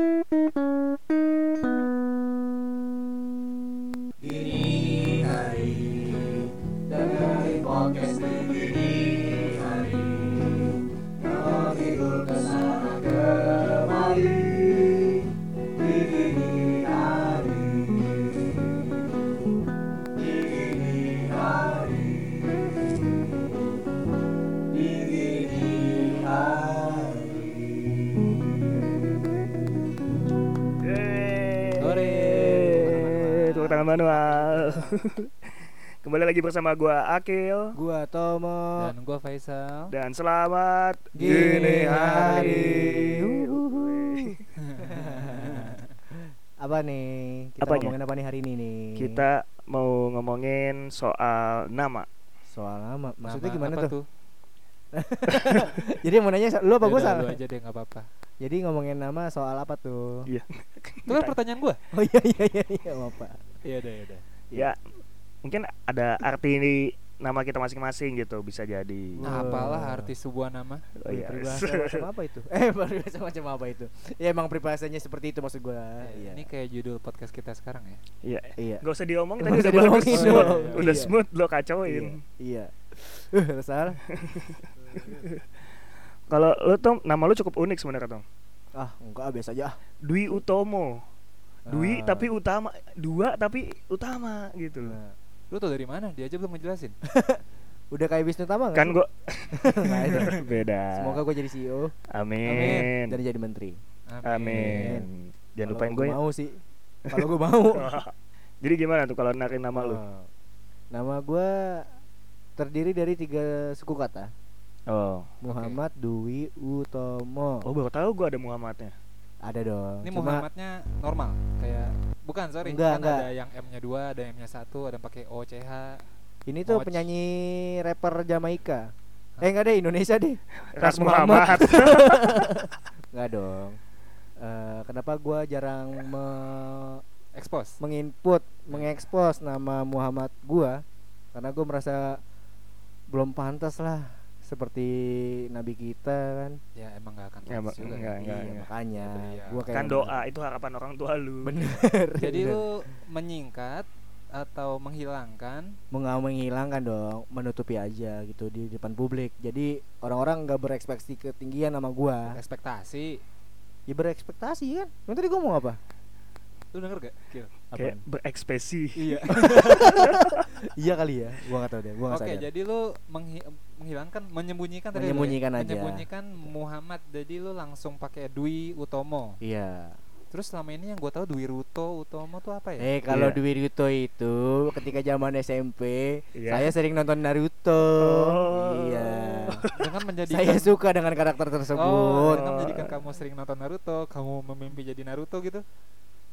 Mm-hmm. Manual. Kembali lagi bersama gua Akil Gua Tomo. Dan gue Faisal dan selamat Gini hari. Apa nih? Kita Apanya? ngomongin apa nih hari ini nih? Kita mau ngomongin soal nama. soal nama. Maksudnya Nama gimana apa tuh? Jadi mau nanya lu apa gua Yaudah, salah? Lu aja deh nggak apa-apa Jadi ngomongin nama soal apa tuh? Iya. Itu kan pertanyaan gue Oh iya iya iya iya apa? Iya udah ya udah Ya, mungkin ada arti di nama kita masing-masing gitu bisa jadi. Wah. Apalah arti sebuah nama Oh, iya. Peribahasa macam apa itu? Eh, peribahasa macam apa itu? Ya emang peribahasanya seperti itu maksud gua. Iya. Ini kayak judul podcast kita sekarang ya Iya. Iya. Gak usah diomongin tadi udah bagus. diomongin Smooth. dong. Udah Iya. smooth lo Iya. kacauin. Iya. Eh, salah. Kalau lo tuh nama lo cukup unik sebenarnya Tom. Ah, enggak biasa aja. ah. Dwi Utomo. Dwi Ah. tapi utama, dua tapi utama gitu loh. Nah, Lu tau dari mana? Dia aja belum ngejelasin udah kayak Wisnu Tama nggak Kan gua ada. beda. Semoga gue jadi CEO Amin. dan jadi menteri. Amin. Jangan Kalau lupain gua gue ya. Mau sih. Kalau gue mau. Jadi gimana tuh kalau narik nama lu? Oh. Nama gue terdiri dari tiga suku kata. Oh. Muhammad Dwi Utomo. Oh, baru tahu gua ada Muhammadnya. Ada dong. Ini Cuma Muhammadnya normal Kayak Bukan sorry Enggak, Kan enggak. ada yang M-nya 2 Ada yang M-nya 1 Ada yang pakai O, C, H ini tuh Moch. penyanyi rapper Jamaika. Eh enggak deh Indonesia deh. Ras Muhammad. Enggak dong. Eh, kenapa gua jarang me- Expose menginput, mengekspos nama Muhammad gua karena gua merasa belum pantas lah seperti nabi kita kan. Ya emang gak akan Ya, juga enggak, ya. enggak, iya, enggak. makanya Iya. gua kayak kan doa itu harapan orang tua lu. Bener. Jadi bener. lu menyingkat Atau menghilangkan mau nggak menghilangkan dong menutupi aja gitu di depan publik jadi orang-orang nggak berekspektasi ketinggian sama gua Ekspektasi ya berekspektasi kan Yang tadi gua ngomong apa Lu denger gak? Kil? Kayak Apaan? berekspresi. iya iya kali ya gua nggak tahu deh gua nggak Oke, sadar jadi lu menghi- menghilangkan, menyembunyikan tadi ya? Menyembunyikan aja. Menyembunyikan Muhammad. Jadi lu langsung pakai Dwi Utomo. iya Terus selama ini yang gue tahu Dwi Ruto Utomo tuh apa ya? eh kalau Iya. Dwi Ruto itu ketika zaman SMP Iya. saya sering nonton Naruto Oh. iya Dengan menjadikan saya suka dengan karakter Oh, tersebut dengan menjadikan kamu sering nonton Naruto, kamu memimpi jadi Naruto gitu.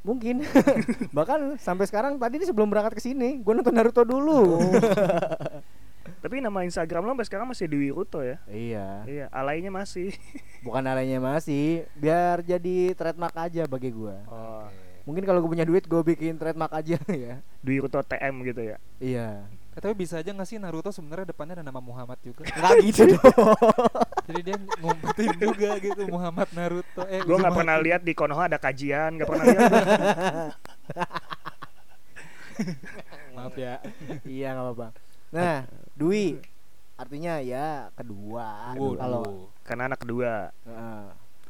mungkin bahkan sampai sekarang tadi nih sebelum berangkat ke sini gua nonton Naruto dulu Tapi nama Instagram lo sampai sekarang masih Dwi Ruto ya? iya Iya, alainya masih. bukan alanya masih biar jadi trademark aja bagi gua Oh, mungkin kalau gue punya duit gue bikin trademark aja ya Dwi Ruto TM gitu ya. iya Eh, tapi bisa aja gak sih Naruto sebenarnya depannya ada nama Muhammad juga? nggak gitu dong Jadi dia ngumpetin juga gitu Muhammad Naruto. Eh, Gue nggak pernah lihat di Konoha ada kajian, nggak pernah lihat. Maaf ya. iya nggak apa-apa nah Dwi artinya ya kedua Wow, kalau. Karena anak kedua. Heeh.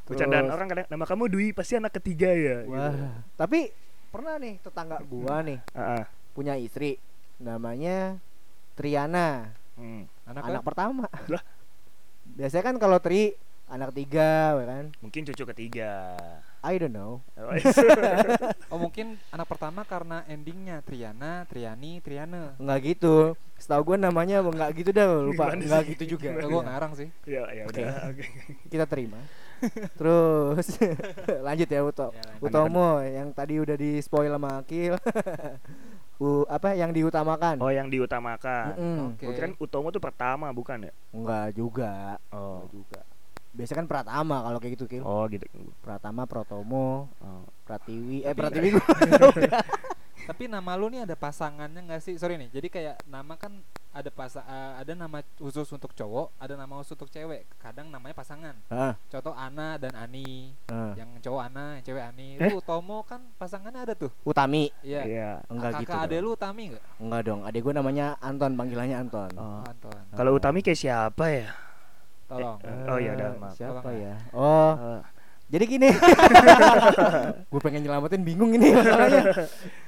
Bercandaan orang kadang nama kamu Dwi pasti anak ketiga ya. wah gitu. tapi pernah nih tetangga gua nih ah. punya istri namanya Triana Hmm. Anak, anak kan? pertama Lah. biasanya kan kalau Tri anak tiga ya kan Mungkin cucu ketiga. I don't know Oh, mungkin anak pertama karena endingnya Triana, Triani, Triana. nggak gitu setahu gue namanya nggak gitu dah lupa Gimana nggak sih? gitu juga Gimana? Oh, gue ngarang sih. ya ya Oke. udah. Oke. kita terima terus lanjut ya Uto Ya, lanjut. Utomo yang tadi udah di spoil sama Akil U, apa yang diutamakan Oh, yang diutamakan. Mm-mm. Oke. Gua kirain Utomo tuh pertama bukan ya? Enggak juga Oh. Enggak juga biasanya kan Pratama kalau kayak gitu Kil Oh gitu. Pratama Protomo Oh. Pratiwi eh Tapi- Pratiwi Tapi nama lu nih ada pasangannya nggak sih? Sorry nih. Jadi kayak nama kan ada pasa eh, ada nama khusus untuk cowok, ada nama khusus untuk cewek. Kadang namanya pasangan. Ah, Contoh Ana dan Ani. ah. Yang cowok Ana, yang cewek Ani. Eh? Lu Tomo kan pasangannya ada tuh. Utami Iya. Iya. enggak Kakak gitu ade dong. lu Tami enggak? enggak dong adik gue namanya Anton panggilannya Anton Oh. Anton. Kalau Utami kayak siapa ya? Tolong. Eh, oh, iya, udah, Eh, maaf. siapa Tolong ya oh Eh, jadi gini gue pengen nyelamatin bingung ini masalahnya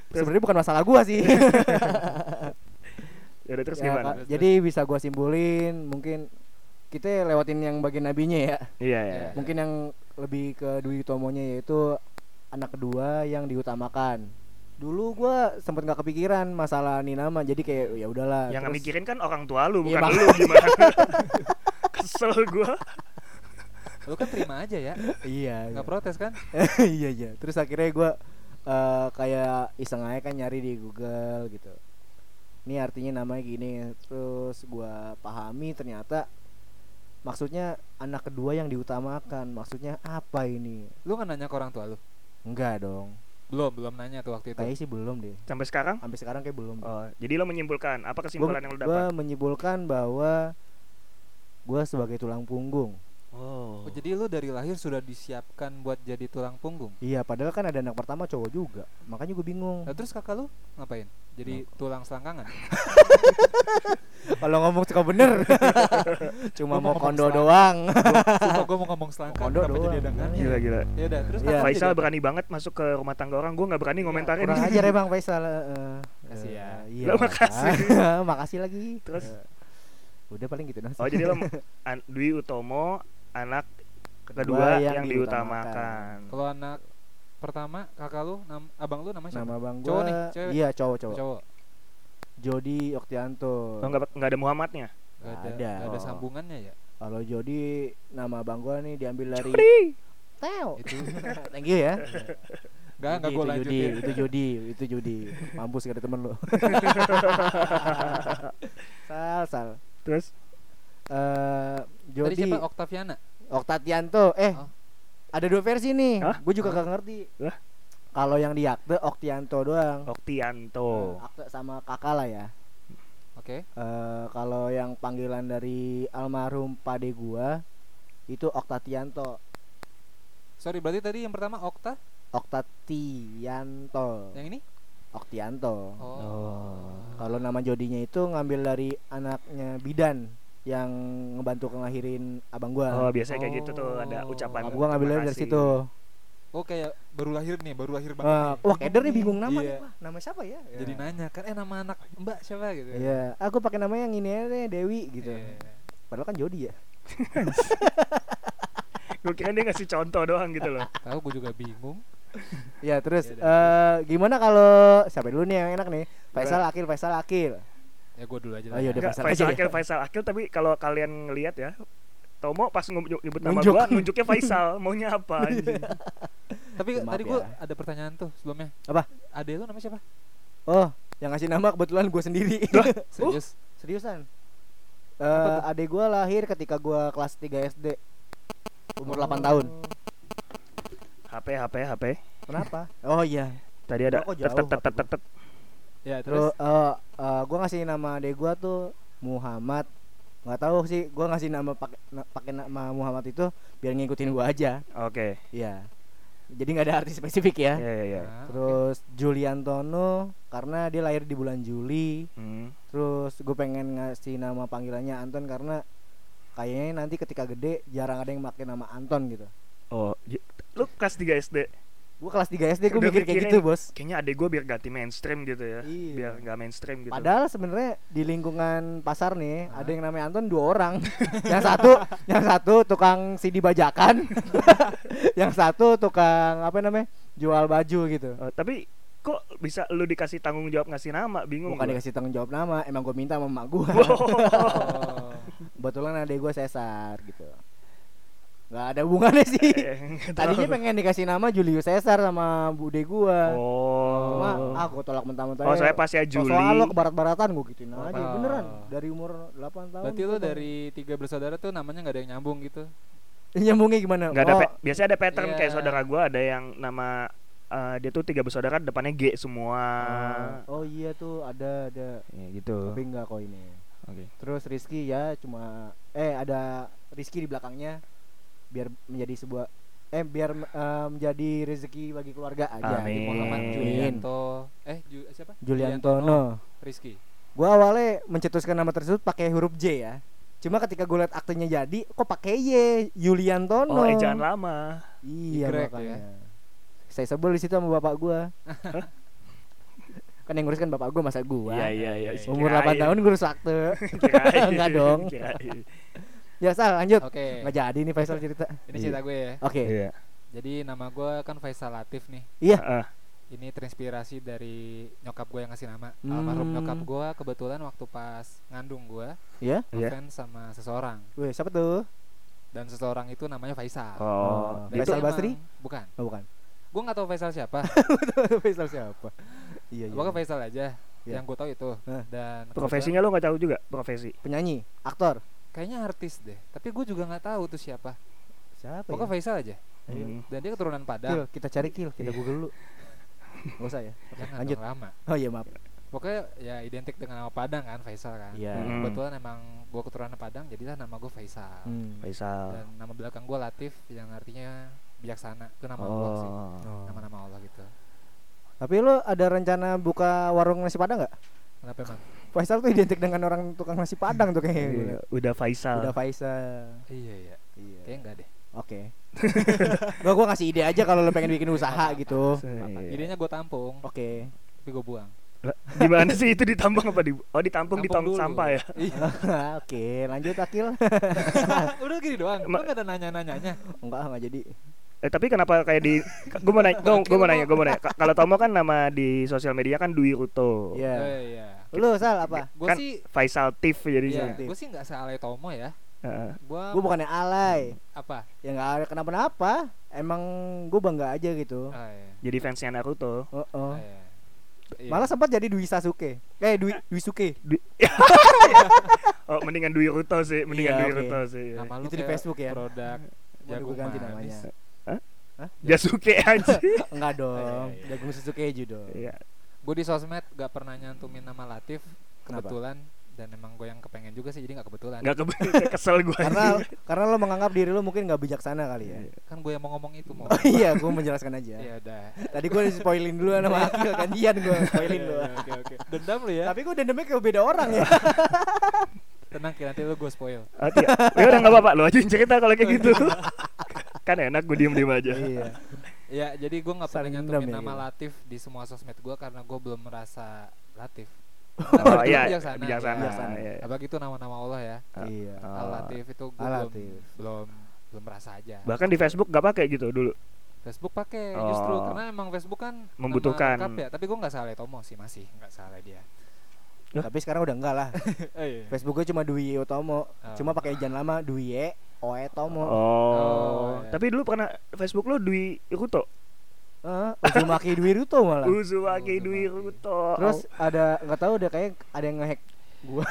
sebenarnya bukan masalah gua sih ya udah terus Ya, gimana? Kak, jadi bisa gua simpulin mungkin kita lewatin yang bagian nabinya ya Iya ya. Iya. mungkin yang lebih ke Dwi Tomonya yaitu anak kedua yang diutamakan dulu gua sempet nggak kepikiran masalah nih nama jadi kayak ya udahlah Yang terus- mikirin kan orang tua lu Iya, bukan mak- lu gimana? Kesel gua. Lu kan terima aja ya. iya Enggak protes kan? iya iya terus akhirnya gua eh, kayak iseng aja kan nyari di Google gitu ini artinya namanya gini terus gua pahami ternyata maksudnya anak kedua yang diutamakan maksudnya apa ini Lu nggak nanya ke orang tua lu? enggak dong Belum, belum nanya tuh waktu itu. kayaknya sih belum deh Sampai sekarang? sampai sekarang kayak belum deh. Oh, jadi lo menyimpulkan apa kesimpulan yang lo Gua dapat? menyimpulkan bahwa gua sebagai tulang punggung Oh. Oh, jadi lu dari lahir sudah disiapkan buat jadi tulang punggung. iya padahal kan ada anak pertama cowok juga makanya gue bingung Nah, terus kakak lu ngapain? Jadi tulang selangkangan. kalau ngomong suka bener cuma mau mau ngomong kondo doang Sumpah gua mau ngomong selangkangan Kondo jadi doang. ada nanya? Gila gila. Ya udah, terus Iya. kakak Faisal berani banget masuk ke rumah tangga orang, gua nggak berani ngomentarin. kurang ajar ya bang Faisal eh, Makasih ya. eh, iya makasih. makasih lagi Terus? Eh, udah paling gitu dong Oh jadi lo an- Dwi Utomo anak Kedua kedua yang yang, diutamakan. diutamakan. Kalau anak pertama kakak lu, nam- abang lu namanya siapa? nama bang Cowok nih, cewek? iya cowok cowok Cowok. Jody Oktianto Oh nggak nggak ada Muhammadnya. Gak Nggak ada, ada. nggak ada Oh. sambungannya ya. kalau Jody nama bang gua nih diambil dari Jody. Teo Itu thank you ya Enggak, enggak Jody, gue itu Jody, itu Jody, itu Jody. Mampus gak ada temen lo. sal, sal. Terus Eh, Tadi Jody siapa? Octaviana. Oktatianto. Eh, Oh. ada dua versi nih. Hah? Gue juga gak ngerti. Lah? Kalau yang di akte Oktianto doang. Oktianto. Akte sama kakak lah ya. Oke. Eh, kalau yang panggilan dari almarhum pade gua itu Oktatianto. Sorry, berarti tadi yang pertama Okta, Oktatianto. yang ini? Oktianto. Oh. Kalau nama jodinya itu ngambil dari anaknya bidan yang ngebantu ngelahirin abang gua. Oh biasanya kayak gitu tuh ada Oh. ucapan. Abang gua ngambilnya terima dari situ. Oh kayak baru lahir nih, baru lahir banget. Wah, nih. wah keder nih bingung nama Iya. nih. Wah, nama siapa ya? Jadi nanya kan, eh nama anak Mbak siapa gitu. Iya, aku pakai nama yang ini aja Dewi gitu. Iya. Padahal kan Jodi ya. Gue kira dia ngasih contoh doang gitu loh. Tahu gue juga bingung. Ya terus Iya, eh gimana kalau siapa dulu nih yang enak nih? Faisal Akil, Faisal Akil. Ya gue dulu aja. Oh, lah. iya, udah. Enggak, Faisal Faisal aja ya. Akil, Faisal Akil tapi kalau kalian ngelihat ya Tomo pas nyebut nama Nunjuk. gua nunjuknya Faisal, maunya apa anjing. Tapi Maaf tadi gue ya. ada pertanyaan tuh sebelumnya. Apa? Ade lu namanya siapa? Oh, yang ngasih nama kebetulan gue sendiri. Serius? Seriusan? Apa Eh tuh? adek gua lahir ketika gua kelas 3 SD. Umur 8 tahun. HP HP HP. Kenapa? Oh iya. Tadi ada tet tet tet tet. Ya Terus eh eh, gua ngasih nama adek gua tuh Muhammad. nggak tahu sih gua ngasih nama pakai pakai nama Muhammad itu biar ngikutin gua aja. Oke. Iya. Jadi nggak ada arti spesifik ya. Iya iya iya. Nah, Terus Juliantono karena dia lahir di bulan Juli. Hmm. Terus gue pengen ngasih nama panggilannya Anton karena kayaknya nanti ketika gede jarang ada yang pakai nama Anton gitu. Oh, lu kelas 3 SD. Gue kelas 3 SD gue Udah mikir kayak gitu bos. Kayaknya adek gua biar ganti mainstream gitu ya. Iya. Biar nggak mainstream gitu. Padahal sebenarnya di lingkungan pasar nih ada yang namanya Anton dua orang. yang satu, yang satu tukang CD bajakan, yang satu tukang apa namanya jual baju gitu. Oh, tapi kok bisa lu dikasih tanggung jawab ngasih nama? Bingung. Bukan gua. dikasih tanggung jawab nama, emang gue minta sama emak gue. Oh. Kebetulan adek gue sesar gitu. Gak ada hubungannya sih. Eh. Tadinya pengen dikasih nama Julius Caesar sama bude gua. Oh. Cuma aku tolak mentah-mentah. Oh, saya pas ya Juli. Soal lo ke barat-baratan gua gituin aja. Oh. Beneran dari umur 8 tahun. Berarti tau. dari tiga bersaudara tuh namanya nggak ada yang nyambung gitu. nyambungnya gimana? Nggak ada Oh, biasanya ada pattern Iya. kayak saudara gua ada yang nama eh, dia tuh tiga bersaudara depannya G semua. oh iya tuh ada ada Ya, gitu. tapi enggak kok ini Oke. terus Rizky ya cuma eh ada Rizky di belakangnya biar menjadi sebuah eh biar eh, menjadi rezeki bagi keluarga aja Amin. Muhammad Amin. Julianto eh Ju, siapa Juliantono Rizky gua awalnya mencetuskan nama tersebut pakai huruf J ya cuma ketika gue liat aktenya jadi kok pakai Y Yuliantono Oh, ejaan lama. iya makanya ya. saya sebel di situ sama bapak gua kan yang ngurus kan bapak gua masa gua Iya, iya, iya. Umur Kirain. 8 tahun ngurus waktu Kirain. Enggak dong. Ya sal lanjut. Oke. Nggak jadi nih Faisal cerita. Ini cerita gue ya. Oke. Iya. jadi nama gue kan Faisal Latif nih. Iya. Heeh. ini terinspirasi dari nyokap gue yang ngasih nama. Hmm. almarhum nyokap gue kebetulan waktu pas ngandung gue ya Iya. ngefans sama seseorang. Wih, siapa tuh? Dan seseorang itu namanya Faisal. Oh, Dan Faisal emang- Basri? bukan. Oh bukan. Gue nggak tahu Faisal siapa. Faisal siapa. Iya iya. Pokoknya Faisal aja Iya. yang gue tahu itu. Dan profesinya lo nggak tahu juga? Profesi. penyanyi aktor kayaknya artis deh tapi gue juga nggak tahu tuh siapa siapa pokoknya ya? Faisal aja. Hmm. dan dia keturunan Padang kita cari kill kita google dulu nggak usah ya Jangan lanjut lama oh iya maaf pokoknya ya identik dengan nama Padang kan Faisal kan iya Hmm. kebetulan emang gue keturunan Padang jadilah nama gue Faisal Hmm. Faisal. dan nama belakang gue Latif yang artinya bijaksana itu nama Allah sih Oh. Oh. nama-nama Allah gitu tapi lo ada rencana buka warung nasi padang nggak kenapa emang Faisal tuh identik dengan orang tukang nasi padang tuh kayaknya. Iya, Udah Faisal. udah Faisal. Iya iya. Iya. Kayaknya enggak deh. Oke. Gak gue ngasih ide aja kalau lo pengen bikin usaha gitu. Iya. idenya gue tampung. Oke. Tapi gue buang. Gimana sih itu ditampung apa di Oh ditampung di tong sampah ya? Iya. Oke lanjut Akil. Udah gini doang Ma- lo gak ada nanya-nanyanya. Enggak nggak jadi. Eh tapi kenapa kayak di gue mau nanya, gue mau nanya, gue mau nanya. Ka- Kalau Tomo kan nama di sosial media kan Dwi Ruto. Iya. Eh, iya Lu Sal apa? gue Kan sih Faisal Tif jadi iya gue sih nggak sealay Tomo ya Heeh. gue Gue bukannya alay apa Ya nggak ada kenapa-napa Emang gue bangga aja gitu ah, iya. Jadi fansnya Naruto. Oh, oh. Ah, iya. Iya. Malah sempat jadi Dwi Sasuke Eh Dwi, Dwi Suke Oh mendingan Dwi Ruto sih, mendingan Iya, Dwi. Ruto sih. nama lu Itu di Facebook ya? produk gue ganti manis. namanya Jasuke aja. Enggak dong Iya, iya. Jagung susu keju dong Iya. Gue di sosmed gak pernah nyantumin nama Latif Kenapa? kebetulan. Dan emang gue yang kepengen juga sih jadi nggak kebetulan. Enggak ke kesel gue. Karena karena lo menganggap diri lo mungkin nggak bijaksana kali ya. Kan gue yang mau ngomong itu mau Oh iya gue menjelaskan aja. Ya udah Tadi gue spoilin dulu sama Akil Gantian gue spoilin dulu oke oke. Dendam lu ya. Tapi gue dendamnya ke beda orang ya. Tenang Ki, nanti lu gue spoil. Oke. Ya udah enggak apa-apa, lu aja cerita kalau kayak gitu. kan enak gue diem-diem aja. Iya ya jadi gue nggak pernah nyantumin ya, nama gitu. Latif di semua sosmed gue karena gue belum merasa Latif Oh iya, bijaksana, bijaksana. Bijaksana. iya. apalagi itu nama-nama Allah ya Iya Oh. Al Latif itu gue Al belum belum belum merasa aja Bahkan di Facebook gak pakai gitu dulu. Facebook pakai Oh. justru karena emang Facebook kan Membutuhkan. ya tapi gue nggak salah Tomo sih masih nggak salah dia Lah? Tapi sekarang udah enggak lah oh, iya. Facebook gue cuma Dwi Otomo Oh. Cuma pakai jan lama Dwi E Oe Tomo Oh. Oh, iya. Tapi dulu pernah Facebook lu Dwi Ruto. Heeh, Uzumaki Dwi Ruto malah Uzumaki Oh, Dwi. Ruto. Terus ada nggak tahu udah kayak ada yang ngehack gua.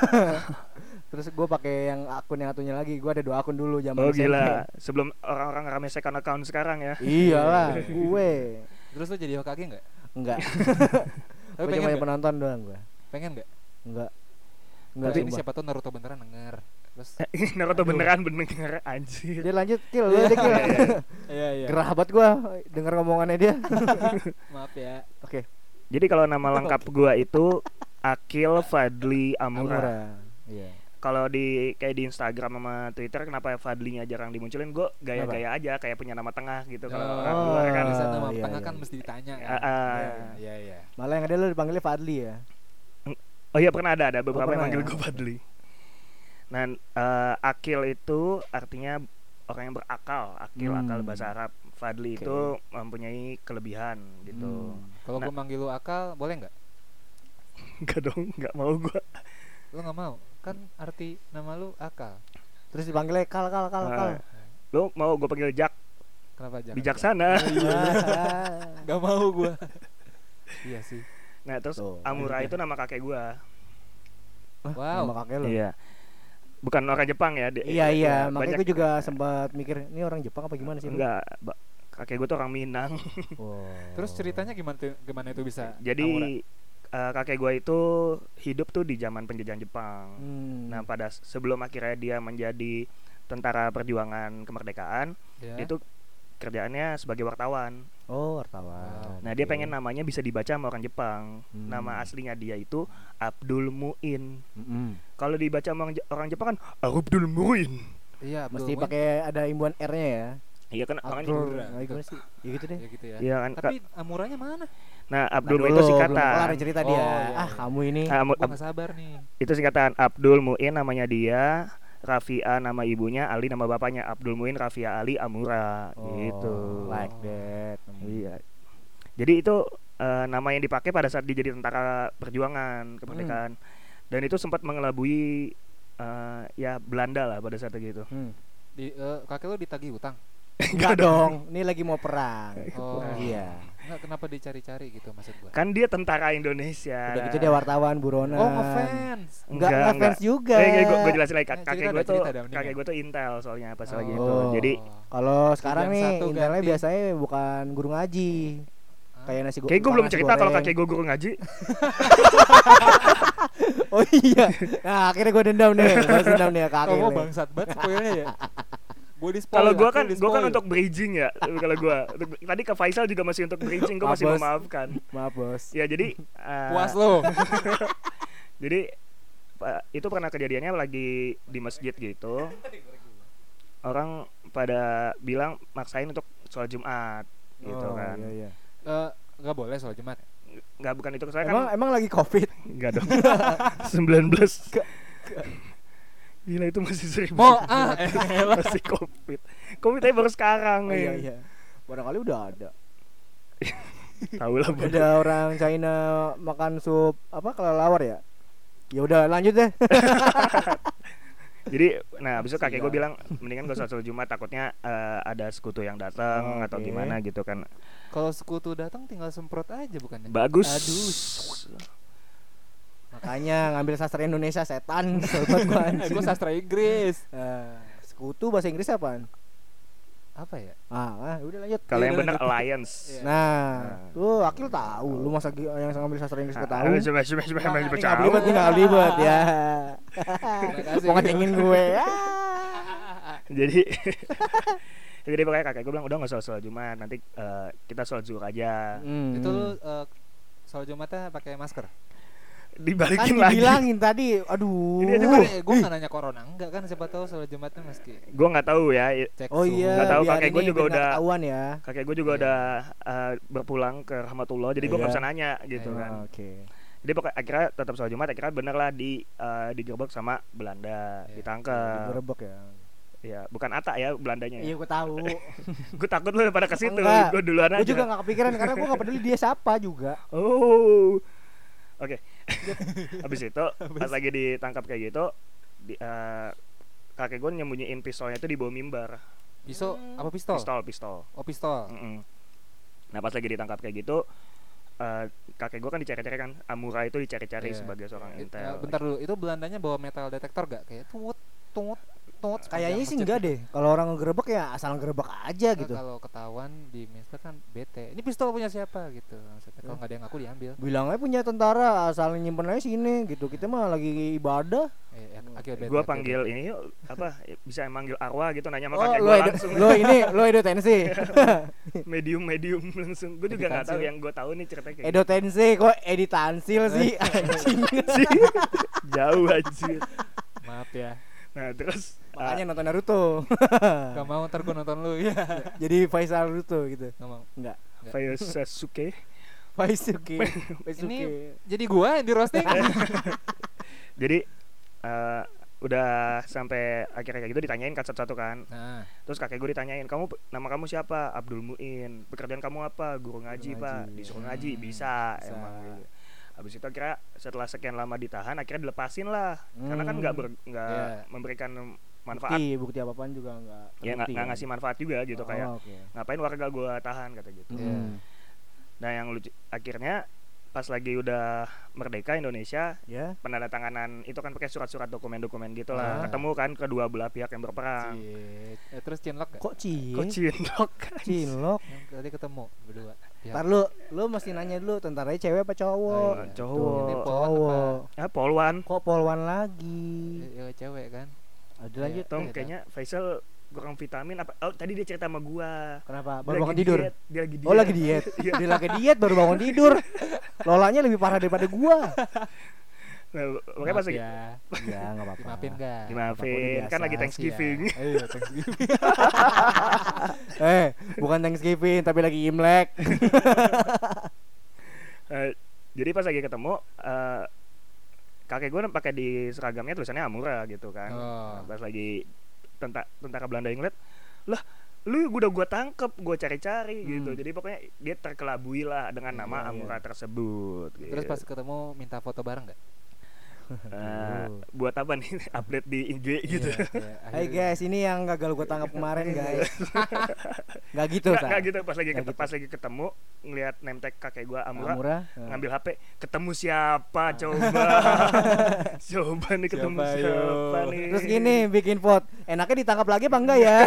Terus gua pakai yang akun yang satunya lagi. Gua ada dua akun dulu zaman Oh SMP. gila, sebelum orang-orang rame second account sekarang ya. Iyalah, gue terus lu jadi Hokage nggak enggak. tapi Gue pengen cuma penonton doang gua. pengen nggak Enggak. Enggak tapi ini siapa tuh Naruto beneran denger terus Naruto beneran bener anjir. Dia lanjut kill, lu deh kill. iya iya Gerah banget gua denger ngomongannya dia. maaf ya Oke, Jadi kalau nama lengkap gua itu Akil Fadli Amura. Amura. Iya. Kalau di kayak di Instagram sama Twitter kenapa Fadlinya jarang dimunculin? Gue gaya-gaya aja kayak punya nama tengah gitu kalau Oh, orang luar kan. Ah, bisa nama iya, tengah iya, kan iya. mesti ditanya Ah, kan ah. iya iya Malah yang ada lu dipanggilnya Fadli ya. Oh iya pernah ada ada beberapa pernah yang manggil ya? gue Fadli. Nah, eh, Akil itu artinya orang yang berakal, Akil Hmm. akal bahasa Arab. Fadli Oke. itu mempunyai kelebihan gitu. Hmm. kalau Nah. gue manggil lu akal boleh nggak Enggak dong, enggak mau gua. lu nggak mau kan arti nama lu akal Terus dipanggilnya kal kal kal kal. Ah. Lu mau gue panggil Jak kenapa jangan bijaksana. Ah. nggak mau gue iya sih Nah, terus Tuh, Amura itu nama kakek gua. Wah, Wow. Nama kakek lu. Iya. Bukan orang Jepang ya. dia- Iya iya, ya, makanya banyak- gue juga sempat mikir ini orang Jepang apa gimana sih? Enggak, ba- kakek gue tuh orang Minang Wow. Terus ceritanya gimana tuh gimana itu bisa Amura? jadi eh, kakek gue itu hidup tuh di zaman penjajahan Jepang Hmm. nah pada sebelum akhirnya dia menjadi tentara perjuangan kemerdekaan dia tuh kerjaannya sebagai wartawan Oh, wartawan. nah dia Oke. pengen namanya bisa dibaca sama orang Jepang Hmm. nama aslinya dia itu Abdul Muin Mm-mm. kalau dibaca sama orang, Je- orang Jepang kan Abdul Muin Iya, Mesti Abdul pakai ada imbuhan R-nya ya. iya kan orang Abdul. Nah, gimana sih? Ya gitu deh. Ya gitu ya. iya kan Tapi amuranya mana? nah Nah, Abdul Muin dulu, itu singkatan kelar cerita dia. Oh, iya, ah, iya. kamu ini. Ah, Ab- gak sabar nih. itu singkatan Abdul Muin namanya dia Rafia nama ibunya Ali nama bapaknya Abdul Muin Rafia Ali Amura Oh, gitu Like that. iya jadi itu eh, nama yang dipakai pada saat dia jadi tentara perjuangan kemerdekaan dan itu sempat mengelabui eh, ya Belanda lah pada saat itu Hmm. Di eh, kakek lu ditagih utang. Enggak dong. Ini lagi mau perang. Oh. Iya. Nggak, kenapa dicari-cari gitu maksud gua? kan dia tentara Indonesia Udah gitu dia wartawan buronan. Oh, ngefans. Enggak ngefans juga. Eh, gue, gue jelasin lagi Eh, kakek cerita gue tuh dah, kakek ya. gue tuh intel soalnya pas lagi Oh. itu jadi Kalau sekarang nih satu intelnya ganti. biasanya bukan guru ngaji. Ah. Kayak nasi go- kayak gue belum cerita kalau goreng. kakek gue guru ngaji Oh iya. Nah, akhirnya gue dendam nih. Gue dendam nih ya kakek. Kamu nih. bangsat banget spoilnya ya. Gue spoil. Kalau gua aku kan di gua kan untuk bridging ya. Kalau gua Untuk- tadi ke Faisal juga masih untuk bridging, gua masih Bos. memaafkan. Maaf, Bos. Ya jadi eh, puas lo. Jadi itu pernah kejadiannya lagi di masjid gitu. Orang pada bilang maksain untuk sholat Jumat gitu Oh, kan. Iya, iya. Eh, nggak boleh soal Jumat. Nggak bukan itu saya Emang kan emang lagi Covid. enggak dong. 19. Gila itu masih seribu. Mau ah masih Covid. Covid aja baru sekarang Oh, iya, nih. iya. Barangkali udah ada. Tahu lah. Ada orang China makan sup apa kelelawar ya? Ya udah lanjut deh. Jadi, nah abis itu kakek gue Sial. bilang mendingan gak usah sholat Jumat takutnya eh, ada sekutu yang datang Oh, atau gimana gitu kan. Kalau sekutu datang tinggal semprot aja bukannya? Bagus. Aduh. Makanya ngambil sastra Indonesia setan sobat gua Eh, anjing. gue sastra Inggris. Eh, sekutu bahasa Inggris apaan? Apa ya? Ah, ah, udah lanjut. Kalau yang Iya, benar alliance. Iya. Nah, Nah. tuh Akil tahu. Lu masa yang ngambil sastra Inggris gak tahu? Ah, coba coba coba coba Nah, coba ini nggak belibet, ini nggak belibet ya. Mau ngecengin gue. Ah. Jadi jadi pokoknya kakek gue bilang udah nggak usah sholat Jumat nanti eh, kita sholat zuhur aja. Hmm. Itu lu eh, soal Jumatnya pakai masker. Kan Dibalikin lagi. dibilangin tadi. Aduh. Ini aja Gue kan- gue nggak nanya corona enggak kan siapa tahu soal Jumatnya meski Gue nggak tahu ya. i- cek Oh iya, Nggak tahu, kakek ini juga udah- ketahuan ya. Kakek gue juga Iya. udah eh, berpulang ke rahmatullah jadi gue nggak Iya. bisa nanya gitu Iya. kan. Oh, Oke. Jadi pokoknya akhirnya tetap sholat Jumat akhirnya bener lah di eh, digerebek sama Belanda, Iya. ditangkap. Digerebek ya. Ya, bukan Ata ya Belandanya. Iya, Ya. gue tahu. gue takut lu pada ke situ. Gue duluan aja. Gue juga gak kepikiran karena gue gak peduli dia siapa juga. Oh. Oke. Habis itu pas lagi ditangkap kayak gitu, di, eh, kakek gue nyembunyiin pistolnya itu di bawah mimbar. Pisau apa pistol? Pistol, pistol. Oh pistol. Mm-mm. Nah pas lagi ditangkap kayak gitu, eh, kakek gue kan dicari-cari kan, Amura itu dicari-cari Iya. sebagai seorang Eh, intel. bentar dulu, itu Belandanya bawa metal detektor gak? Kayak tut tut tut. Kayaknya sih enggak deh. Kalau orang ngegerebek ya asal ngegerebek aja gitu. Kalau ketahuan di Mister kan bete. Ini pistol punya siapa gitu. Maksudnya kalau Ya. nggak ada yang aku diambil. Bilang aja punya tentara asal nyimpen aja sini gitu. Kita mah lagi ibadah. Ya, bete. Gue panggil bete. ini yuk apa bisa manggil arwah gitu nanya sama Oh, kakek lo gue langsung lo ini lo Edo Tensei. medium medium langsung gue juga nggak tahu yang gue tahu nih ceritanya kayak Edo Tensei kok Edi Tansil sih anjing. gitu sih jauh aja Maaf ya. nah terus Makanya nonton Naruto. Gak mau ntar gue nonton lu ya. Jadi Faisal Naruto gitu. Gak mau. Enggak. Fire Sasuke Faisuke. Ini jadi gua yang di roasting. jadi eh, udah sampai akhirnya kayak gitu ditanyain kan satu-satu kan nah, terus kakek gue ditanyain kamu nama kamu siapa Abdul Muin pekerjaan kamu apa guru ngaji Guru pak ngaji. disuruh ngaji Hmm, bisa, bisa. emang gitu. Habis itu akhirnya setelah sekian lama ditahan akhirnya dilepasin lah karena kan nggak ber- nggak Iya. memberikan manfaat Bukti, bukti apa pun juga enggak. ya nggak nggak ngasih manfaat juga gitu kayak Oh, oke. ngapain warga gua tahan kata gitu Iya. Hmm. nah yang lucu akhirnya pas lagi udah merdeka Indonesia Ya. penandatanganan itu kan pakai surat-surat dokumen-dokumen gitu lah Ah. ketemu kan kedua belah pihak yang berperang Cie. Eh, terus cinlok gak? Kok cie? kok cinlok Cilok. Yang tadi ketemu berdua. Ya. Ntar lu, lu mesti nanya dulu tentaranya cewek apa cowok? Oh, iya. cowok. Ini Tuh, polwan cowok. ah polwan Kok polwan lagi? Ya, cewek kan. Ada Iya. lanjut. Tom beda. kayaknya Faisal kurang vitamin apa oh tadi dia cerita sama gua Kenapa? Dia Baru lagi bangun tidur. diet, dia lagi diet Oh lagi diet. Iya. Dia lagi diet baru bangun tidur. Lolanya lebih parah daripada gua. nah, makanya pas lagi ya. ya enggak apa-apa. Dimaafin gak? dimaafin kan lagi Thanksgiving Iya, Thanksgiving. Eh, bukan Thanksgiving tapi lagi Imlek. Eh, jadi pas lagi ketemu eh, kakek gue pakai di seragamnya tulisannya Amura gitu kan Oh. Nah, pas lagi tentara tentara Belanda yang lah lu udah gua tangkep gua cari-cari gitu Hmm. jadi pokoknya dia terkelabui lah dengan Iya, nama iya. Amura tersebut Terus gitu. pas ketemu minta foto bareng gak? Nah, buat apa nih update di IG gitu Hai guys, ini yang gagal gua tangkap kemarin guys. Enggak gitu, nggak, Sa. nggak gitu pas lagi ketemu gitu. pas lagi ketemu ngelihat name tag kakek gua Amura, Amura. nah. ngambil HP ketemu siapa coba coba nih ketemu Siapa, siapa, yo? nih Terus gini bikin vote, enaknya ditangkap lagi apa enggak ya?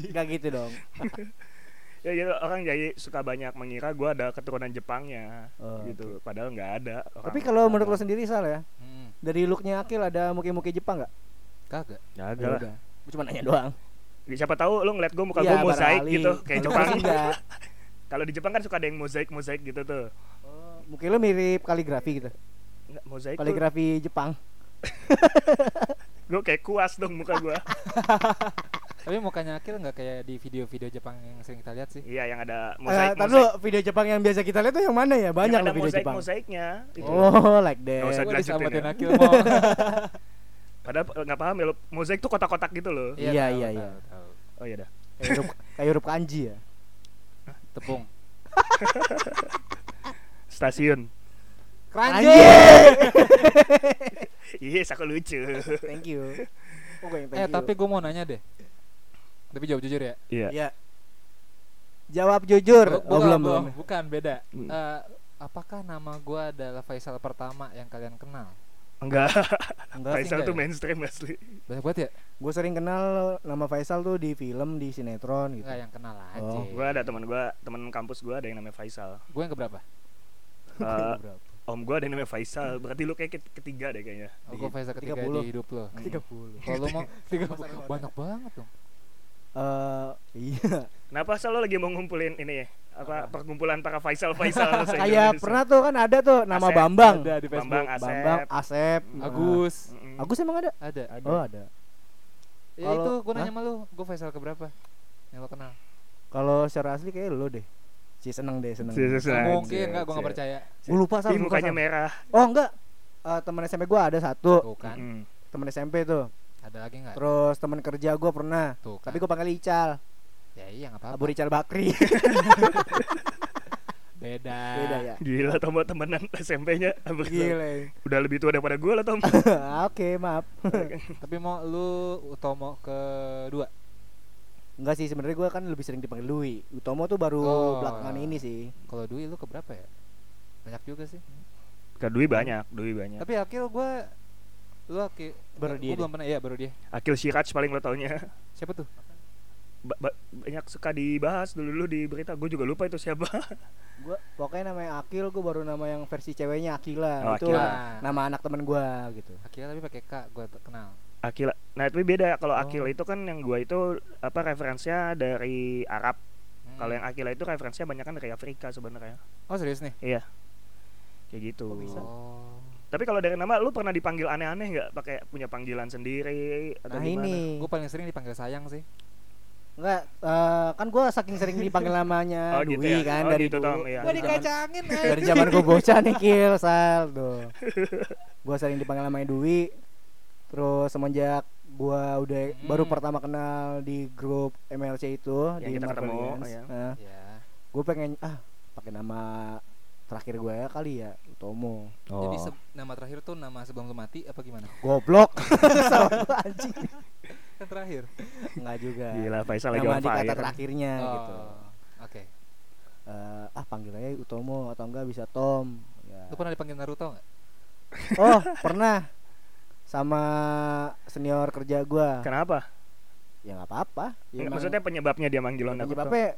Enggak gitu dong. Ya gitu orang jadi suka banyak mengira gua ada keturunan Jepangnya Oh, gitu padahal nggak ada orang Tapi kalau menurut lo sendiri Sal ya, Hmm, dari looknya Akil ada muki-muki Jepang nggak? kagak. Nggak Ya lah. Gua cuma nanya doang. siapa tahu lu ngeliat gua muka Iya, gua mozaik barangkali. gitu kayak Jepang kalau di Jepang kan suka ada yang mozaik mozaik gitu tuh Oh, muka lo mirip kaligrafi gitu. Nggak, mozaik tuh Kaligrafi Jepang. gua kayak kuas dong muka gua Tapi mukanya Akil nggak kayak di video-video Jepang yang sering kita lihat sih. iya yang ada Eh, mozaik tar mozaik dulu, video Jepang yang biasa kita lihat tuh yang mana ya? Banyak yang ada loh video mozaik Jepang. mozaiknya itu. Oh, like Nggak usah that. Gua dilanjutin diselamatin ya. Akil mau. padahal nggak paham ya lo mozaik tuh kotak-kotak gitu loh Iya, tahu, iya, tahu, iya. tahu. oh iya dah Kayak huruf, kayak huruf kanji ya. Tepung. stasiun Anjir. iya aku lucu Thank you. Oh, thank Eh you. tapi gue mau nanya deh. Tapi jawab jujur ya. iya Iya. Jawab jujur. Bu- Oh, belum, belum. Bukan beda. Hmm. Eh, apakah nama gue adalah Faisal pertama yang kalian kenal? enggak Enggak. Faisal enggak tuh ya? mainstream asli Banyak banget ya? Gue sering kenal nama Faisal tuh di film, di sinetron gitu. Enggak yang kenal aja. Oh. gua ada teman gua teman kampus gua ada yang namanya Faisal Gue yang keberapa? Eh, Berapa? om gua ada yang namanya Faisal berarti lu kayak ket- ketiga deh kayaknya Oh, gue Faisal ketiga 30. di hidup lo. Hmm. 30. Kalau lu mau 30 banyak banget dong. Eh, iya. Kenapa sal lo lagi mau ngumpulin ini ya? Apa, Apa? perkumpulan para Faisal Faisal Kayak pernah tuh kan ada tuh nama Asep. Bambang. Ada di Facebook. Bambang Asep. Bambang, Asep. Agus. Mm-mm. Agus emang ada? Ada. Oh, ada. Ya Kalau- itu gue nanya sama lu, gue Faisal keberapa? Yang lo kenal? Kalau secara asli kayak lu deh. Si seneng deh, seneng. Si- mungkin enggak, gue enggak percaya. Gue lupa sama mukanya merah. Oh, enggak. Eh teman SMP gua ada satu. Tuh kan. Mm-mm. Teman SMP tuh. Ada lagi enggak? Terus teman kerja gua pernah. Tuh kan. Tapi gua panggil Ical. ya iya enggak apa-apa. Abu Ical Bakri. Beda. Beda ya. Gila Tom temenan SMP-nya. Gile. Udah lebih tua daripada gua lah Tom. Oke, maaf. Tapi mau lu Utomo kedua. Enggak sih sebenarnya gua kan lebih sering dipanggil Dwi. Utomo tuh baru Oh. belakangan ini sih. Kalau Dwi lu keberapa ya? Banyak juga sih. Ke Dwi banyak, Dwi banyak. Tapi Akil gue lu Akil Baru gua dia belum pernah iya baru dia. Akil Siraj paling lo taunya. Siapa tuh? Ba- ba- banyak suka dibahas dulu dulu di berita. Gue juga lupa itu siapa. Gua pokoknya namanya Akil gua baru nama yang versi ceweknya Akila. Oh, itu Akila. nama anak temen gua gitu. Akil tapi pakai K gue kenal. Akil. Nah, itu beda kalau Oh. Akil itu kan yang gua itu apa referensinya dari Arab. Hmm. Kalau yang Akila itu referensinya banyak kan dari Afrika sebenarnya. Oh serius nih? Iya. Kayak gitu. Kok bisa? Oh. Tapi kalau dari nama lu pernah dipanggil aneh-aneh nggak? Pakai punya panggilan sendiri atau Nah gimana? ini Gue paling sering dipanggil sayang sih. enggak eh, kan gua saking sering dipanggil namanya Oh, gitu Dwi ya? kan Oh, dari gitu, dulu. Iya. Dari zaman- dikacangin dari zaman gua bocah nih Kil Sal tuh. Gua sering dipanggil namanya Dwi. Terus semenjak gua udah Hmm. baru pertama kenal di grup MLC itu Yang di kita Marvel ketemu, Legends. ya. Nah, Ya. gue pengen ah pakai nama terakhir gue ya kali ya Utomo Jadi se- nama terakhir tuh nama sebelum lu mati apa gimana? goblok anjing Kan terakhir. nggak juga Gila Faisal lagi nama di kata terakhirnya oh. gitu Oke. eh, ah panggil aja Utomo atau enggak bisa Tom ya. Lu pernah dipanggil Naruto nggak? oh pernah sama senior kerja gua Kenapa? ya nggak apa-apa Ya, emang Maksudnya penyebabnya dia manggil lo Naruto. penyebabnya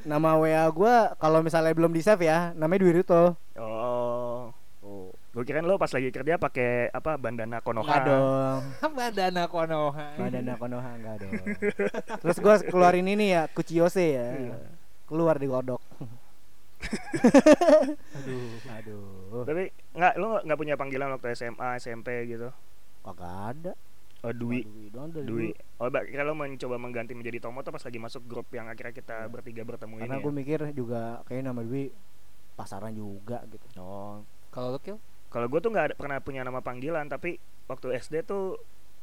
nama WA gua kalau misalnya belum di save ya namanya Dwi Ruto Oh. oh Gue kirain lo pas lagi kerja pakai apa bandana Konoha. enggak dong Badana Konoha. Badana Konoha enggak dong terus gua keluarin ini ya Kuchiyose ya Iya. keluar di kodok Aduh. aduh Tapi nggak lo nggak- punya panggilan waktu SMA, SMP gitu. kagak ada Oh, Dwi. Dwi doang dari Dwi. dulu. Oh, kira lo mencoba mengganti menjadi Tomo tuh pas lagi masuk grup yang akhirnya kita bertiga bertemu karena ini. gue ya? mikir juga kayak nama Dwi pasaran juga gitu Oh. Kalau lu kill? Kalau gue tuh nggak ada- pernah punya nama panggilan, tapi waktu SD tuh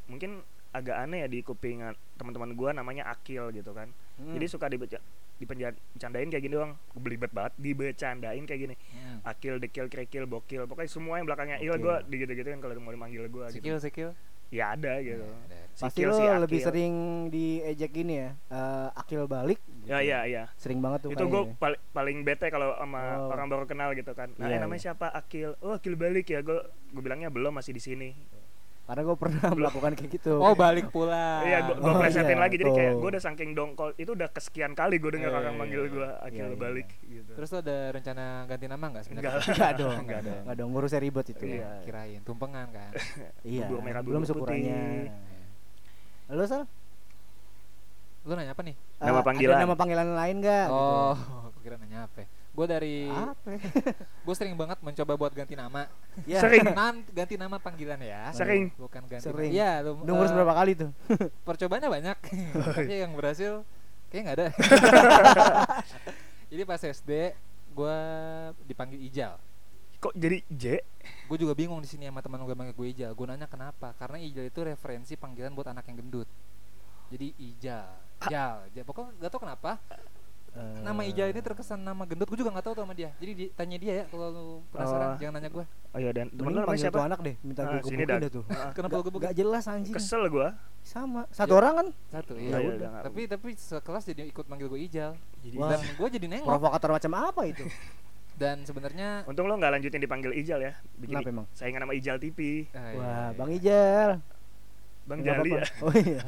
mungkin agak aneh ya di kuping teman-teman gua namanya Akil gitu kan. Hmm. Jadi suka dibeca dipencandain kayak gini doang. Belibet banget dibecandain kayak gini. Hmm. Akil, dekil, krekil, bokil, pokoknya semua yang belakangnya il Oke. gua digitu-gituin kalau mau dimanggil gua gitu. Sikil, sikil. Ya ada gitu. Ada. pasti lo si lebih sering diejek gini ya eh, akil balik Ya gitu. ya ya. sering banget tuh Itu gue kayaknya. paling paling bete kalau sama Oh. orang baru kenal gitu kan. Nah, eh, namanya iya. siapa? Akil. Oh, Akil balik ya. Gue gue bilangnya belum masih di sini. Karena gue pernah melakukan kayak gitu Oh, balik pula. Iya, gue Oh, presetin iya, lagi jadi kayak gue udah saking dongkol itu udah kesekian kali gue dengar Iya, orang iya, manggil iya. gue Akil Iya, iya, balik gitu. Terus lu ada rencana ganti nama nggak sebenarnya? Enggak. Enggak dong Enggak dong. Enggak dong ngurusnya ribet itu Iya. Kirain tumpengan kan. iya Bubur merah, belum syukurannya lo sal Lu nanya apa nih? Nama Eh, panggilan. ada nama panggilan lain nggak gitu? Oh, aku kira nanya apa? Gue dari gue sering banget mencoba buat ganti nama. ya Sering. Nan, ganti nama panggilan ya. Sering. Bukan ganti. Sering. Iya, lu udah ngurus eh, berapa kali tuh percobaannya banyak tapi yang berhasil kayaknya nggak ada jadi pas SD gue dipanggil Ijal Kok jadi J? gue juga bingung di sini sama teman gue manggil gue Ijal gue nanya kenapa karena Ijal itu referensi panggilan buat anak yang gendut jadi Ijal Jal, Jal. pokoknya gak tau kenapa Eh, nama Ijal ini terkesan nama gendut gue juga nggak tahu tuh sama dia. Jadi di- tanya dia ya kalau lu penasaran Oh. jangan nanya gue Oh iya dan temen lu namanya siapa? anak deh minta Ah, gue sini, gebukin dah tuh. Ah, kenapa Gak- gue gak jelas anjing. Kesel gue. sama. Satu Ya. orang kan? Satu Ya iya udah, udah nggak- tapi tapi sekelas jadi ikut manggil gue Ijal. Jadi Wah. dan gue jadi nengok. Provokator macam apa itu? Dan sebenarnya Untung lo nggak lanjutin dipanggil Ijal ya. Bikin kenapa emang? saingan sama Ijal TV. ah, iya, wah iya. bang Ijal. Bang Jali ya. oh iya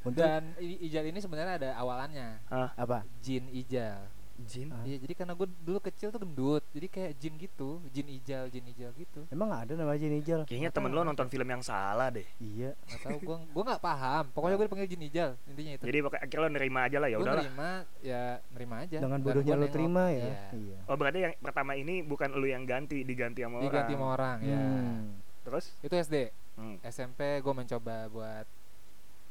Untuk Dan Ijal ini sebenarnya ada awalannya. apa Jin Ijal. Jin. Ah. Iya, jadi karena gue dulu kecil tuh gendut, jadi kayak Jin gitu, Jin Ijal, Jin Ijal gitu. emang ada nama Jin Ijal Kayaknya temen lo nonton film yang salah deh. iya Gak tau, gue gue nggak paham. Pokoknya gue dipanggil Jin Ijal, intinya itu. Jadi pokoknya akhirnya lo nerima aja lah ya udahlah. nerima, ya nerima aja. dengan bodohnya lo terima ya Iya. iya Oh berarti yang pertama ini bukan lu yang ganti, diganti sama Diganti orang. sama orang, ya. Hmm. Terus? Itu SD. Hmm. SMP gue mencoba buat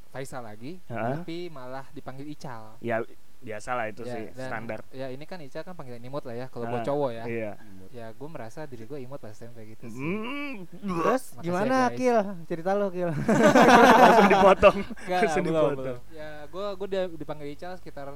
Faisal lagi, Heeh. tapi malah dipanggil Ical. Ya biasa lah itu Ya, sih dan- standar. Ya ini kan Ical kan panggilan imut lah ya, kalau buat Ah, cowok ya. Iya. Ya gue merasa diri gue imut pas SMP gitu sih. Hmm, terus Makasih gimana ya. Kil cerita lo Kil langsung dipotong. Enggak, Langsung belum, dipotong. belum. Ya, gue gue dipanggil Ical sekitar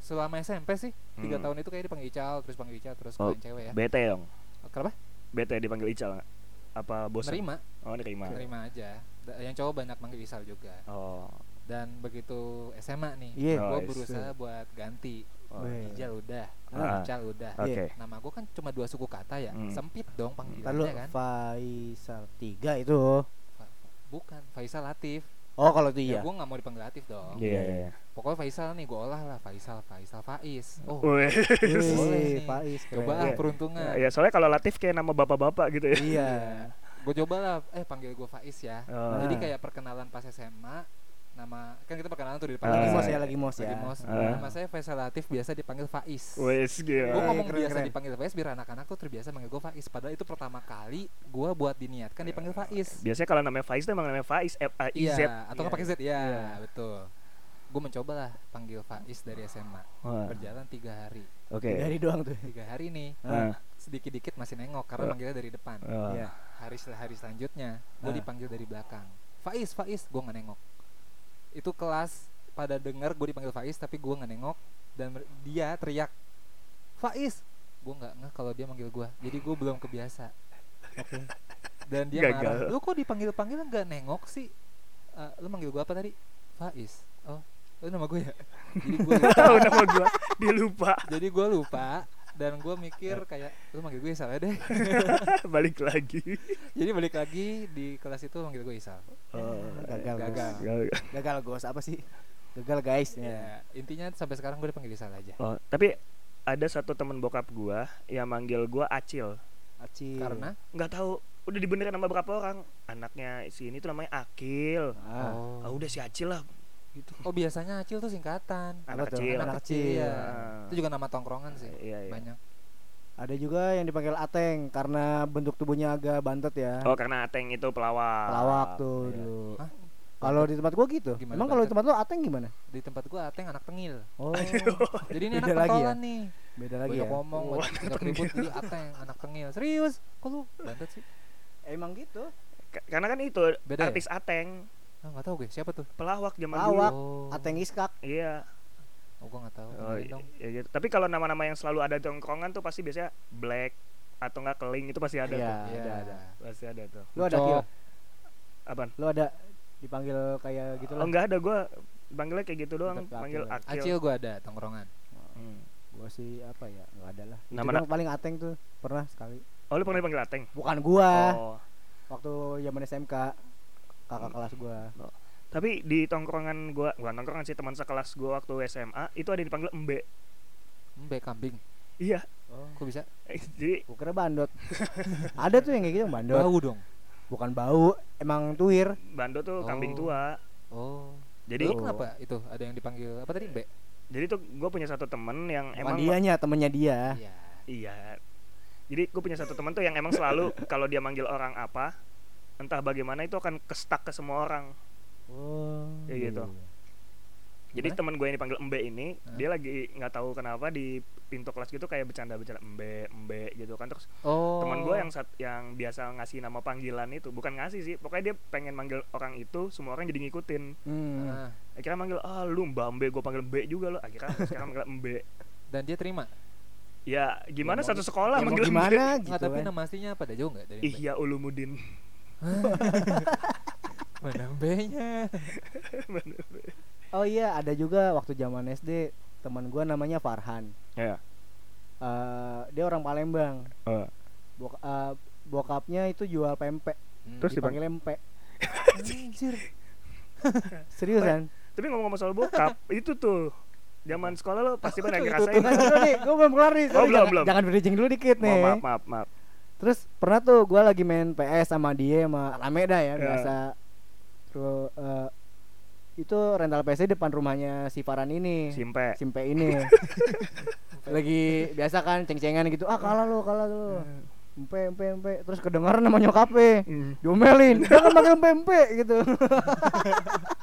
selama SMP sih. Tiga Hmm. tahun itu kayak dipanggil Ical, terus panggil Ical, terus Oh, cewek ya. Bete dong. Kenapa? Bete dipanggil Ical nggak? Apa bosan? Nerima, Oh nerima. nerima aja. Yang cowok banyak manggil Ical juga. Oh. Dan begitu SMA nih, Iya. gue Nice. berusaha buat ganti. Oh. Ijal udah, Ah. Ical udah. Oke. Nama gue kan cuma dua suku kata ya, Hmm. sempit dong lu panggilannya kan. Faisal tiga itu Fa- fa- Bukan, Faisal Latif. oh kalau itu Ya, iya gue nggak mau dipanggil Latif dong. Iya. iya. Pokoknya Faisal nih gue olah lah Faisal, Faisal Faiz. Oh, Wih. Faiz coba keren. ah peruntungan. Ya soalnya kalau Latif kayak nama bapak-bapak gitu ya. iya Gue coba lah, eh panggil gue Faiz ya. Oh. Jadi Ah. kayak perkenalan pas SMA, nama kan kita perkenalan tuh di depan Ah. lagi kelas mos ya. ya lagi mos Lagi ya mos. Ah. Nama saya Faisal Latif biasa dipanggil Faiz. Wes Gue gila. ngomong keren, biasa keren. dipanggil Faiz biar anak-anak tuh terbiasa manggil gue Faiz. Padahal itu pertama kali gue buat diniatkan dipanggil Faiz. Biasanya kalau namanya Faiz itu emang namanya Faiz F A I Z. Iya, atau nggak pakai Z? Iya, Iya. betul. Gue mencoba lah panggil Faiz dari SMA. Wah, Berjalan tiga hari. Oke. dari doang tuh Tiga hari nih, Ah. sedikit-dikit masih nengok karena Oh. manggilnya dari depan. Oh. Iya. Hari hari selanjutnya, gue Ah. dipanggil dari belakang. Faiz, Faiz, gue nggak nengok. Itu kelas pada denger gue dipanggil Faiz tapi gue nggak nengok dan dia teriak Faiz. Gue nggak ngeh kalau dia manggil gue. Jadi gue belum kebiasa. oke Dan dia Gagal. marah. Lu kok dipanggil-panggil nggak nengok sih? Eh, lu manggil gue apa tadi? Faiz. Oh, itu nama gue ya jadi gue tahu nama gua dia lupa jadi gue lupa dan gue mikir kayak lu manggil gue Isal ya deh. Balik lagi. Jadi balik lagi di kelas itu manggil gue Isal. Oh, gagal gagal. Gos. gagal gos. Apa sih? Gagal guys ya. Ya intinya sampai sekarang gue dipanggil Isal aja. Oh tapi ada satu temen bokap gua yang manggil gua Acil. Acil. Karena? Nggak tahu. Udah dibenerin sama berapa orang. Anaknya si ini tuh namanya Akil. Ah, ah udah si Acil lah gitu. Oh biasanya Acil tuh singkatan. Anak kecil. Anak kecil kecil. ya. Itu juga nama tongkrongan sih iya iya. banyak. Ada juga yang dipanggil Ateng karena bentuk tubuhnya agak bantet ya. Oh karena Ateng itu pelawak. Pelawak tuh Iya. dulu. Hah? kalau di tempat gua gitu. Gimana emang kalau di tempat lu Ateng gimana? Di tempat gue Ateng anak tengil. Oh. Jadi ini anak Beda lagi ya? nih. Beda lagi banyak ya? ngomong Oh, banyak banyak ribut jadi Ateng anak tengil. Serius? Kok lu bantet sih? Emang gitu? Ka- karena kan itu Beda ya? artis Ateng ah nggak tahu gue siapa tuh pelawak zaman Pelawak. dulu oh Ateng Iskak iya oh gue nggak tahu oh, dong iya gitu. tapi kalau nama-nama yang selalu ada tongkrongan tuh pasti biasanya Black atau enggak keling itu pasti ada Iya. tuh Iya. ada, ada. pasti ada tuh lu ada. Kil? apaan lu ada dipanggil kayak gitu oh lah enggak ada gua panggilnya kayak gitu doang Tetap panggil Akil. Akil, Acil gue ada tongkrongan Hmm. gua sih apa ya nggak ada lah itu Nama- doang paling Ateng tuh pernah sekali oh lu pernah dipanggil Ateng bukan gua oh waktu zaman SMK kakak kelas gua. Tapi di tongkrongan gua bukan tongkrongan sih teman sekelas gua waktu SMA itu ada yang dipanggil Embe Mbe kambing? Iya. Oh. Kok bisa? Jadi gua kira bandot. Ada tuh yang kayak gitu bandot. Bau dong. Bukan bau emang tuir Bando tuh kambing Oh. tua. Oh. Jadi Lu kenapa itu? Ada yang dipanggil apa tadi Mbe? Jadi tuh gue punya satu temen yang bukan emang dianya temennya dia. Iya. Iya. Jadi gue punya satu temen tuh yang emang selalu kalau dia manggil orang apa entah bagaimana itu akan kestak ke semua orang oh Kayak iya, gitu. iya. jadi Gimana? temen gue yang dipanggil Embe ini Hah? dia lagi nggak tahu kenapa di pintu kelas gitu kayak bercanda-bercanda Embe Embe gitu kan terus oh teman gue yang sat- yang biasa ngasih nama panggilan itu bukan ngasih sih pokoknya dia pengen manggil orang itu semua orang jadi ngikutin hmm. Ah, akhirnya manggil ah lu mbak Embe gue panggil Embe juga lo akhirnya sekarang manggil Embe dan dia terima ya gimana Ya, mau- satu sekolah Ya, manggil gimana gitu nggak tapi kan. nama aslinya apa ada jauh nggak dari Ihya Ulumuddin mana Mbe-nya Mana oh iya ada juga waktu zaman SD teman gua namanya Farhan ya Eh, dia orang Palembang Oh. Bok- eh, bokapnya itu jual pempek Hmm. Terus dipanggil empe anjir seriusan tapi ngomong-ngomong soal bokap itu tuh zaman sekolah lo pasti pernah Itu ngerasain gue belum kelar nih Oh, belum, jangan, belum. jangan bridging dulu dikit Oh, nih maaf maaf maaf terus pernah tuh gue lagi main PS sama dia sama rame dah ya Ya. biasa. Terus eh, itu rental PS depan rumahnya si Farhan ini. Simpe. Simpe ini. Lagi biasa kan ceng-cengan gitu. Ah kalah lu kalah lu. Empe empe empe. Terus kedengaran nama nyokapnya. Hmm. diomelin. Jangan panggil empe empe. Gitu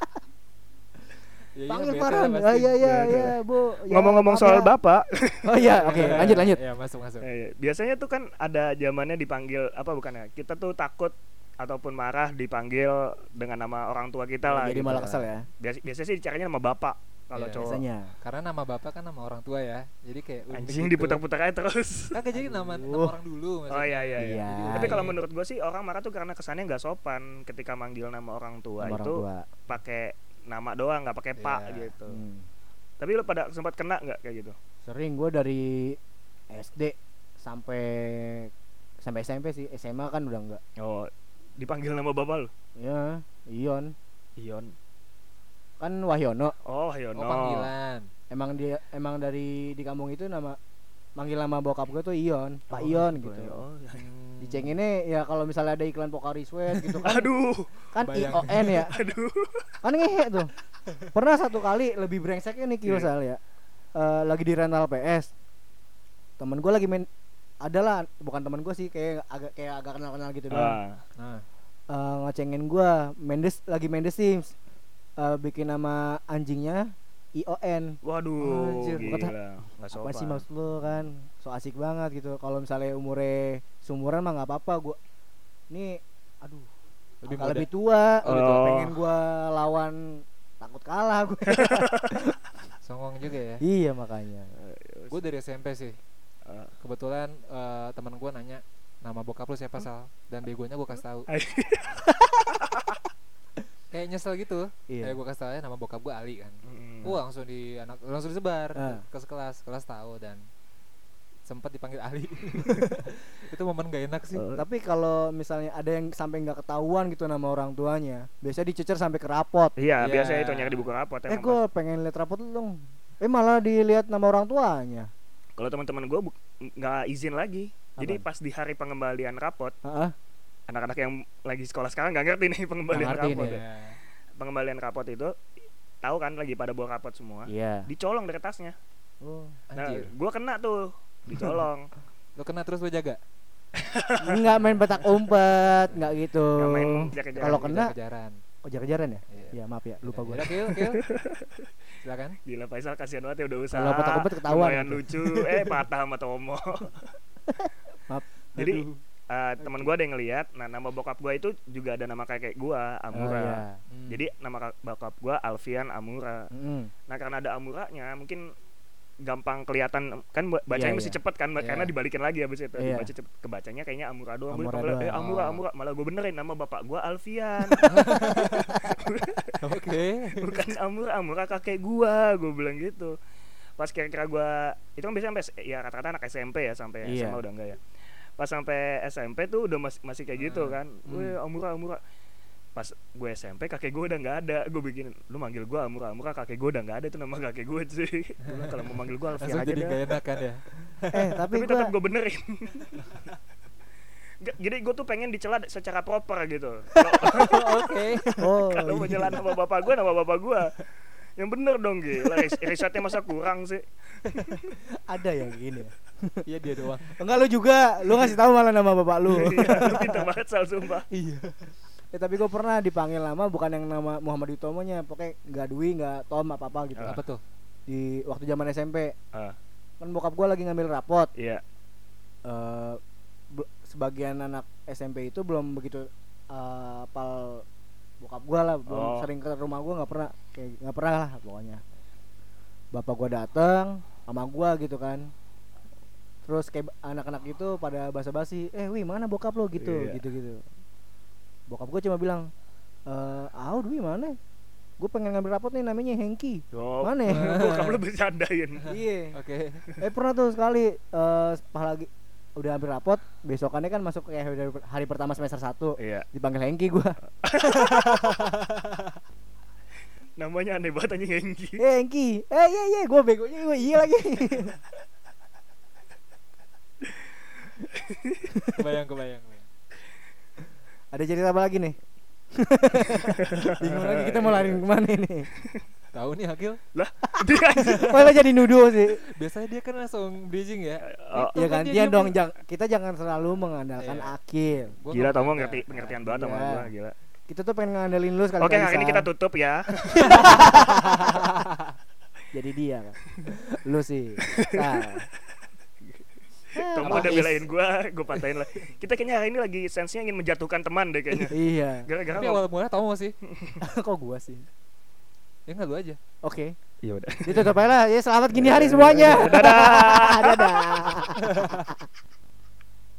Ya, iya, panggil Farhan ah iya iya Bete. iya bu Ya, ngomong-ngomong maaf soal ya. bapak oh iya oke lanjut lanjut ya masuk masuk biasanya tuh kan ada zamannya dipanggil apa bukan ya kita tuh takut ataupun marah dipanggil dengan nama orang tua kita lah jadi gitu. malah kesel ya Biasa, biasanya sih caranya nama bapak kalau Iya, cowok biasanya karena nama bapak kan nama orang tua ya jadi kayak anjing gitu. diputar-putar aja terus kagak jadi nama, nama Aduh. orang dulu oh maksudnya. iya iya, iya. Iya. tapi kalau Iya. menurut gue sih orang marah tuh karena kesannya nggak sopan ketika manggil nama orang tua Nama itu pakai nama doang nggak pakai pak Iya. gitu. Hmm. tapi lo pada sempat kena nggak kayak gitu? Sering gue dari SD sampai sampai SMP sih. SMA kan udah enggak oh dipanggil nama bapak lo ya Ion. Ion. Kan Wahyono. Oh oh Yono panggilan. Emang dia emang dari di kampung itu nama manggil nama bokap gue tuh Ion Pak Oh, Ion gitu ya. oh Hmm. dicenginnya ya kalau misalnya ada iklan Pocari Sweat gitu kan aduh kan Bayang. ION ya aduh kan ngehe tuh pernah satu kali lebih brengseknya nih Iya. Kio Sal ya Eh, lagi di rental PS temen gue lagi main adalah bukan temen gue sih kayak agak kayak agak kenal kenal gitu doang ah. nah Eh, ngecengin gua Mendes lagi The Sims Eh, bikin nama anjingnya ION waduh Anjir. gila. Kata, apa sih maksud lu kan? So asik banget gitu. Kalau misalnya umure sumuran mah nggak apa-apa gua ini aduh lebih muda. lebih tua. Oh. gitu. pengen gua lawan takut kalah gue songong juga ya? Iya makanya. Gue dari SMP sih. Ah. kebetulan eh, teman gue nanya nama bokap lu siapa sal? Dan begonya gue kasih tahu kayak nyesel gitu Iya. kayak gue kasih tau aja nama bokap gue Ali kan Mm. Wah langsung di anak langsung disebar Ah. ke sekelas kelas tahu dan sempat dipanggil Ali itu momen gak enak sih Oh. Tapi kalau misalnya ada yang sampai nggak ketahuan gitu nama orang tuanya, biasanya dicecer sampai ke rapot. Iya, Iya. biasanya itu nyari di buku rapot Eh gue pengen lihat rapot lu dong. Eh malah dilihat nama orang tuanya. Kalau teman-teman gue nggak izin lagi. Jadi Apaan? pas di hari pengembalian rapot, Heeh. Anak-anak yang lagi sekolah sekarang nggak ngerti nih pengembalian ngerti rapot. nih. ya. Ya. Pengembalian rapot itu tahu kan lagi pada bawa rapot semua. Iya. Dicolong dari tasnya. Oh. Nah, Anjir. gue kena tuh dicolong. lo kena terus lo jaga Enggak main petak umpet, enggak gitu. Nggak main kejar-kejaran Kalau gitu, kena kejaran oh kejar-kejaran ya? Iya. Ya maaf ya, lupa gue. Ya, Kil, Kil. silakan Gila Faisal kasihan banget ya udah usaha. Kalau petak-umpet ketahuan Lumayan lucu. eh patah sama Tomo. Maaf. Jadi eh, teman gue ada yang ngeliat. Nah nama bokap gue itu juga ada nama kakek gue Amura. Oh, iya. Hmm. Jadi nama bokap gue Alfian Amura. Mm-mm. Nah karena ada amuranya mungkin gampang kelihatan kan ba- bacanya Iya, mesti iya. cepet kan Iya. karena dibalikin lagi habis itu Iya. dibaca cepet kebacanya kayaknya amura doang Amura eh doang. amura Oh. amura malah gue benerin nama bapak gue Alfian oke bukan amura amura kakek gua gue bilang gitu pas kira-kira gua itu kan biasanya sampai ya rata-rata anak SMP ya sampai Iya. SMA udah enggak ya pas sampai SMP tuh udah masih masih kayak gitu Ah. kan. Gue amura amura. Pas gue SMP kakek gue udah nggak ada. Gue bikin lu manggil gue amura amura kakek gue udah nggak ada. Itu nama kakek gue sih. Kalau mau manggil gue Alfian aja jadi gak enak kan ya? Eh, tapi tapi tetap gua gue benerin. Jadi gue tuh pengen dicela secara proper gitu. Oke. Oh. kalau mau iya. jalan nama bapak gue nama bapak gue. Yang bener dong gila Ris- risetnya masa kurang sih. Ada yang gini ya. Iya dia doang Enggak lu juga, lu ngasih tahu malah nama bapak lu. iya lu pintar banget sal sumpah iya. Ya tapi gue pernah dipanggil nama bukan yang nama Muhammad Utomonya, pokoknya nggak Dwi, nggak Tom apa apa gitu. Ah. apa tuh Di waktu zaman SMP, ah kan bokap gue lagi ngambil rapot. iya eh be- sebagian anak SMP itu belum begitu eh, apal bokap gua lah belum Oh. sering ke rumah gua nggak pernah kayak nggak pernah lah pokoknya bapak gua datang sama gua gitu kan terus kayak anak-anak itu pada basa-basi eh wih mana bokap lo? Gitu Iya. gitu gitu bokap gua cuma bilang eh ah Dwi mana? Gue pengen ngambil rapot nih namanya Hengki oh Mana ya? bokap lu bercandain. Iya. Oke. Eh pernah tuh sekali eh pas lagi udah ambil rapot besokannya kan masuk kayak hari, hari pertama semester 1 iya. dipanggil Hengki gua. Namanya aneh banget anjing Hengki eh Hengki eh iya iya gua begonya gua iya lagi kebayang kebayang kebayang. ada cerita apa lagi nih? Bingung lagi kita mau lari ke mana ini. Tahu nih Akil? Lah dia malah jadi nuduh sih. Biasanya dia kan langsung bridging ya. Oh, Itu ya kan dia gantian dong jang, kita jangan selalu mengandalkan Iya. akil. Gua gila ada. ngerti pengertian banget sama Iya. gua gila. Kita tuh pengen ngandelin lu sekali oke ini kita tutup ya. Jadi dia kan lu sih nah. Tomo udah belain gua gua patahin lah. Kita kayaknya hari ini lagi sensinya ingin menjatuhkan teman deh kayaknya. Iya. Gara-gara tapi awal mulanya tahu gak sih? Kok gua sih? Ya nggak lu aja. Oke. Iya udah. Ditutup aja lah. Ya selamat gini hari semuanya. Dadah. Dadah